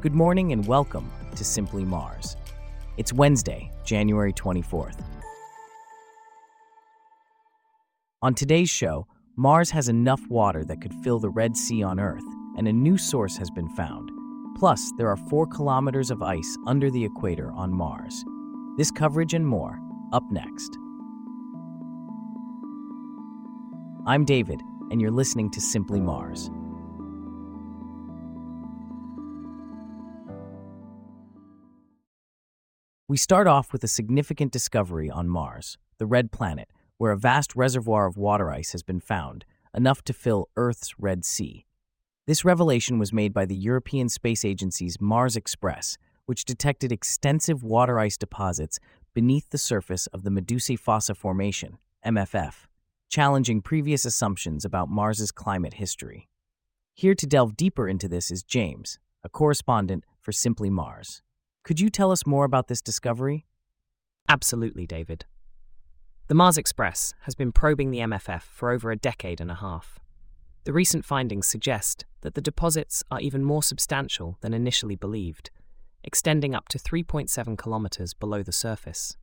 Good morning and welcome to Simply Mars. It's Wednesday, January 24th. On today's show, Mars has enough water that could fill the Red Sea on Earth, and a new source has been found. Plus, there are four kilometers of ice under the equator on Mars. This coverage and more, up next. I'm David, and you're listening to Simply Mars. We start off with a significant discovery on Mars, the Red Planet, where a vast reservoir of water ice has been found, enough to fill Earth's Red Sea. This revelation was made by the European Space Agency's Mars Express, which detected extensive water ice deposits beneath the surface of the Medusae Fossae Formation, MFF, challenging previous assumptions about Mars's climate history. Here to delve deeper into this is James, a correspondent for Simply Mars. Could you tell us more about this discovery? Absolutely, David. The Mars Express has been probing the MFF for over a decade and a half. The recent findings suggest that the deposits are even more substantial than initially believed, extending up to 3.7 kilometers below the surface.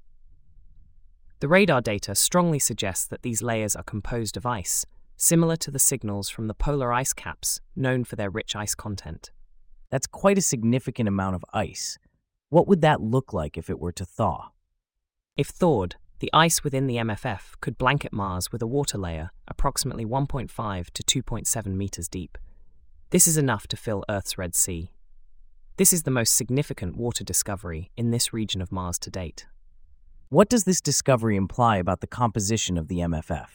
The radar data strongly suggests that these layers are composed of ice, similar to the signals from the polar ice caps known for their rich ice content. That's quite a significant amount of ice. What would that look like if it were to thaw? If thawed, the ice within the MFF could blanket Mars with a water layer approximately 1.5 to 2.7 meters deep. This is enough to fill Earth's Red Sea. This is the most significant water discovery in this region of Mars to date. What does this discovery imply about the composition of the MFF?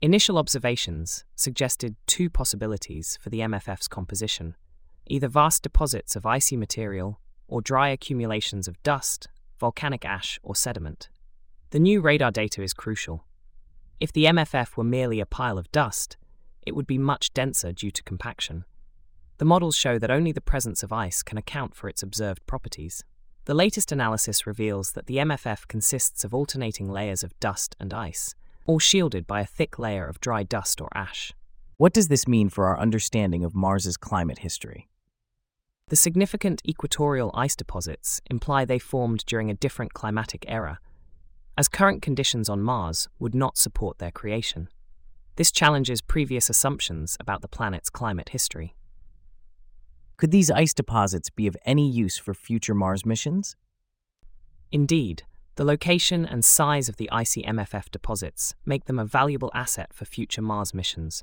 Initial observations suggested two possibilities for the MFF's composition either vast deposits of icy material or dry accumulations of dust, volcanic ash, or sediment. The new radar data is crucial. If the MFF were merely a pile of dust, it would be much denser due to compaction. The models show that only the presence of ice can account for its observed properties. The latest analysis reveals that the MFF consists of alternating layers of dust and ice, all shielded by a thick layer of dry dust or ash. What does this mean for our understanding of Mars's climate history? The significant equatorial ice deposits imply they formed during a different climatic era, as current conditions on Mars would not support their creation. This challenges previous assumptions about the planet's climate history. Could these ice deposits be of any use for future Mars missions? Indeed, the location and size of the icy MFF deposits make them a valuable asset for future Mars missions,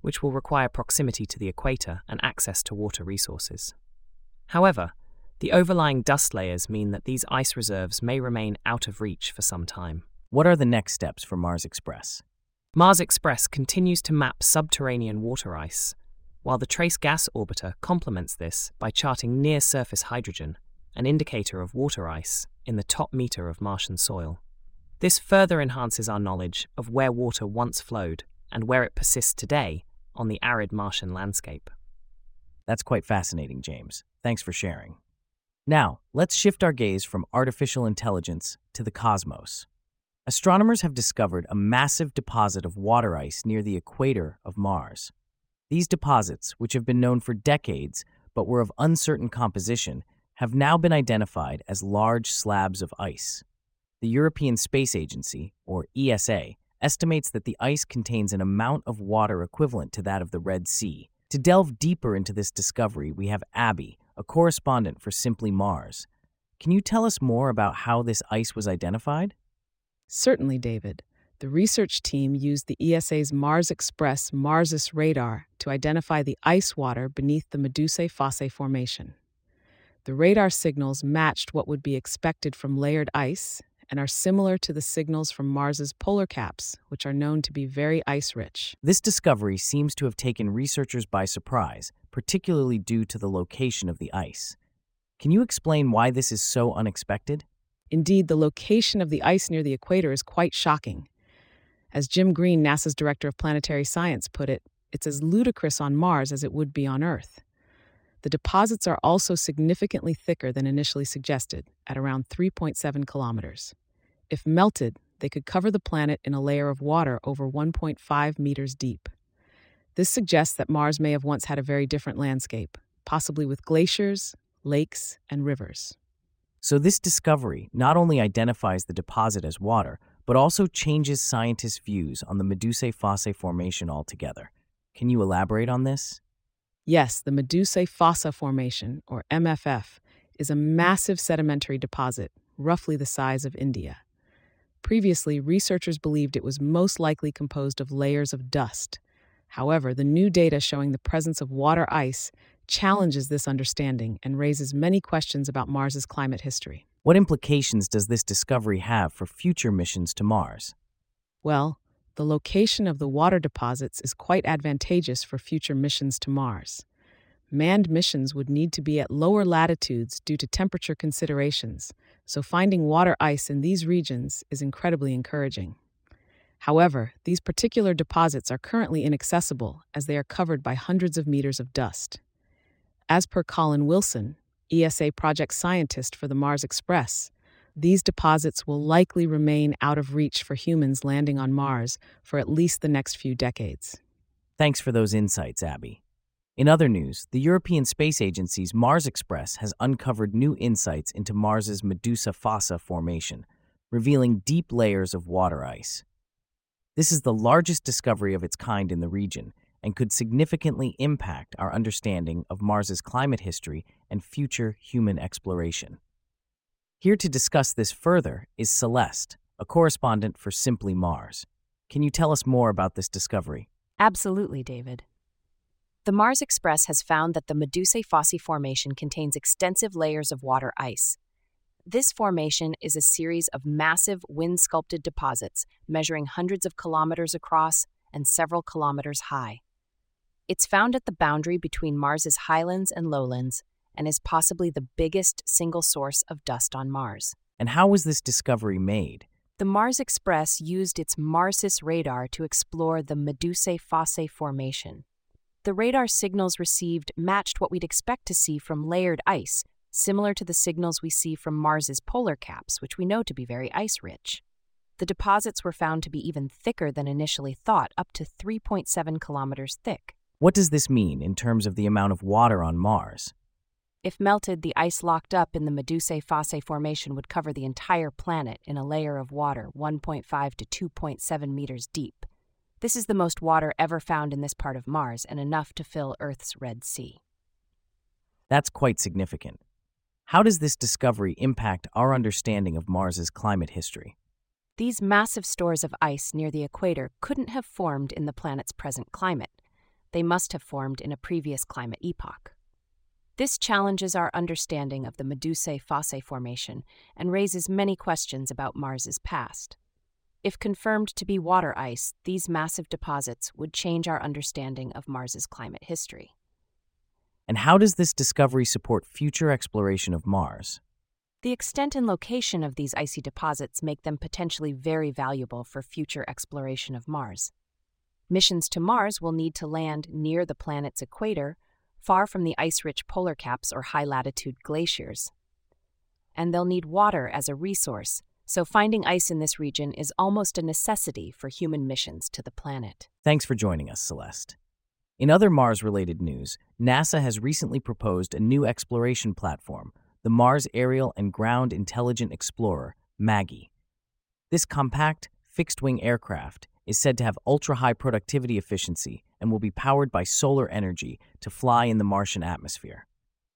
which will require proximity to the equator and access to water resources. However, the overlying dust layers mean that these ice reserves may remain out of reach for some time. What are the next steps for Mars Express? Mars Express continues to map subterranean water ice, while the Trace Gas Orbiter complements this by charting near surface hydrogen, an indicator of water ice, in the top meter of Martian soil. This further enhances our knowledge of where water once flowed and where it persists today on the arid Martian landscape. That's quite fascinating, James. Thanks for sharing. Now, let's shift our gaze from artificial intelligence to the cosmos. Astronomers have discovered a massive deposit of water ice near the equator of Mars. These deposits, which have been known for decades but were of uncertain composition, have now been identified as large slabs of ice. The European Space Agency, or ESA, estimates that the ice contains an amount of water equivalent to that of the Red Sea, to delve deeper into this discovery, we have Abby, a correspondent for Simply Mars. Can you tell us more about how this ice was identified? Certainly, David. The research team used the ESA's Mars Express MARSIS radar to identify the ice water beneath the Medusae Fossae Formation. The radar signals matched what would be expected from layered ice and are similar to the signals from Mars's polar caps, which are known to be very ice rich. This discovery seems to have taken researchers by surprise, particularly due to the location of the ice. Can you explain why this is so unexpected? Indeed, the location of the ice near the equator is quite shocking. As Jim Green, NASA's director of planetary science, put it, it's as ludicrous on Mars as it would be on Earth. The deposits are also significantly thicker than initially suggested, at around 3.7 kilometers. If melted, they could cover the planet in a layer of water over 1.5 meters deep. This suggests that Mars may have once had a very different landscape, possibly with glaciers, lakes, and rivers. So, this discovery not only identifies the deposit as water, but also changes scientists' views on the Medusae Fossae Formation altogether. Can you elaborate on this? Yes, the Medusae Fossae Formation, or MFF, is a massive sedimentary deposit, roughly the size of India. Previously, researchers believed it was most likely composed of layers of dust. However, the new data showing the presence of water ice challenges this understanding and raises many questions about Mars's climate history. What implications does this discovery have for future missions to Mars? Well, the location of the water deposits is quite advantageous for future missions to Mars. Manned missions would need to be at lower latitudes due to temperature considerations, so finding water ice in these regions is incredibly encouraging. However, these particular deposits are currently inaccessible as they are covered by hundreds of meters of dust. As per Colin Wilson, ESA project scientist for the Mars Express, these deposits will likely remain out of reach for humans landing on Mars for at least the next few decades. Thanks for those insights, Abby. In other news, the European Space Agency's Mars Express has uncovered new insights into Mars's Medusae Fossae formation, revealing deep layers of water ice. This is the largest discovery of its kind in the region and could significantly impact our understanding of Mars's climate history and future human exploration. Here to discuss this further is Celeste, a correspondent for Simply Mars. Can you tell us more about this discovery? Absolutely, David. The Mars Express has found that the Medusae Fossae Formation contains extensive layers of water ice. This formation is a series of massive wind sculpted deposits measuring hundreds of kilometers across and several kilometers high. It's found at the boundary between Mars's highlands and lowlands and is possibly the biggest single source of dust on Mars. And how was this discovery made? The Mars Express used its MARSIS radar to explore the Medusae Fossae Formation. The radar signals received matched what we'd expect to see from layered ice, similar to the signals we see from Mars's polar caps, which we know to be very ice rich. The deposits were found to be even thicker than initially thought, up to 3.7 kilometers thick. What does this mean in terms of the amount of water on Mars? If melted, the ice locked up in the Medusae Fossae Formation would cover the entire planet in a layer of water 1.5 to 2.7 meters deep. This is the most water ever found in this part of Mars and enough to fill Earth's Red Sea. That's quite significant. How does this discovery impact our understanding of Mars's climate history? These massive stores of ice near the equator couldn't have formed in the planet's present climate they must have formed in a previous climate epoch. This challenges our understanding of the Medusae Fossae formation and raises many questions about Mars's past. If confirmed to be water ice, these massive deposits would change our understanding of Mars's climate history. And how does this discovery support future exploration of Mars? The extent and location of these icy deposits make them potentially very valuable for future exploration of Mars. Missions to Mars will need to land near the planet's equator, far from the ice rich polar caps or high latitude glaciers. And they'll need water as a resource, so finding ice in this region is almost a necessity for human missions to the planet. Thanks for joining us, Celeste. In other Mars related news, NASA has recently proposed a new exploration platform, the Mars Aerial and Ground Intelligent Explorer, MAGGIE. This compact, fixed wing aircraft is said to have ultra high productivity efficiency and will be powered by solar energy to fly in the Martian atmosphere.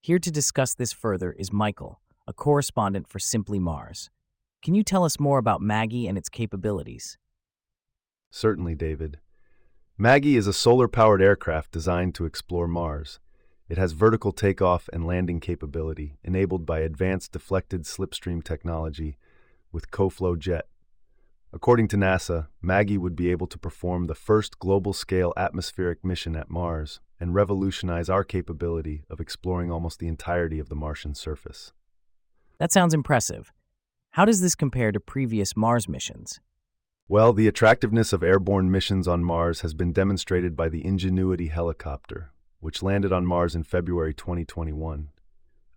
Here to discuss this further is Michael, a correspondent for Simply Mars. Can you tell us more about Maggie and its capabilities? Certainly, David. Maggie is a solar powered aircraft designed to explore Mars. It has vertical takeoff and landing capability, enabled by advanced deflected slipstream technology with CoFlow Jet, According to NASA, Maggie would be able to perform the first global scale atmospheric mission at Mars and revolutionize our capability of exploring almost the entirety of the Martian surface. That sounds impressive. How does this compare to previous Mars missions? Well, the attractiveness of airborne missions on Mars has been demonstrated by the Ingenuity helicopter, which landed on Mars in February 2021.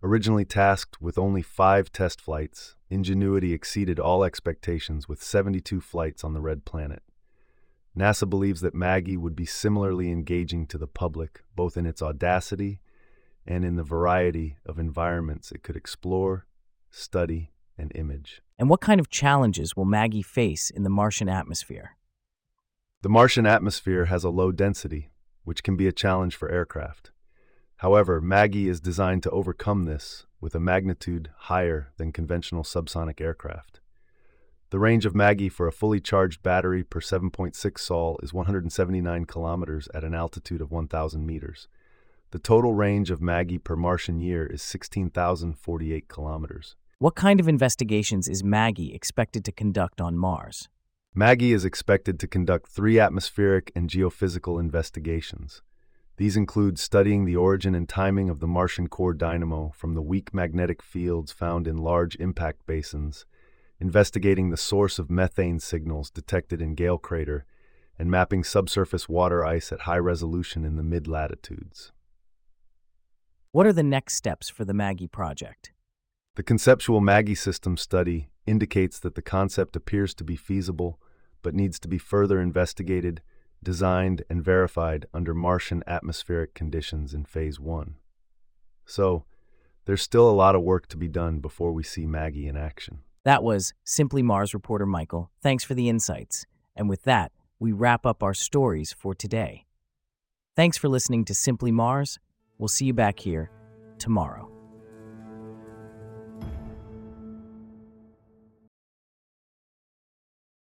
Originally tasked with only five test flights, Ingenuity exceeded all expectations with 72 flights on the Red Planet. NASA believes that Maggie would be similarly engaging to the public, both in its audacity and in the variety of environments it could explore, study, and image. And what kind of challenges will Maggie face in the Martian atmosphere? The Martian atmosphere has a low density, which can be a challenge for aircraft. However, Maggie is designed to overcome this with a magnitude higher than conventional subsonic aircraft. The range of Maggie for a fully charged battery per 7.6 Sol is 179 kilometers at an altitude of 1,000 meters. The total range of Maggie per Martian year is 16,048 kilometers. What kind of investigations is Maggie expected to conduct on Mars? Maggie is expected to conduct three atmospheric and geophysical investigations. These include studying the origin and timing of the Martian core dynamo from the weak magnetic fields found in large impact basins, investigating the source of methane signals detected in Gale Crater, and mapping subsurface water ice at high resolution in the mid latitudes. What are the next steps for the Maggie project? The conceptual Maggie system study indicates that the concept appears to be feasible, but needs to be further investigated, designed, and verified under Martian atmospheric conditions in Phase 1. So, there's still a lot of work to be done before we see Maggie in action. That was Simply Mars reporter Michael. Thanks for the insights. And with that, we wrap up our stories for today. Thanks for listening to Simply Mars. We'll see you back here tomorrow.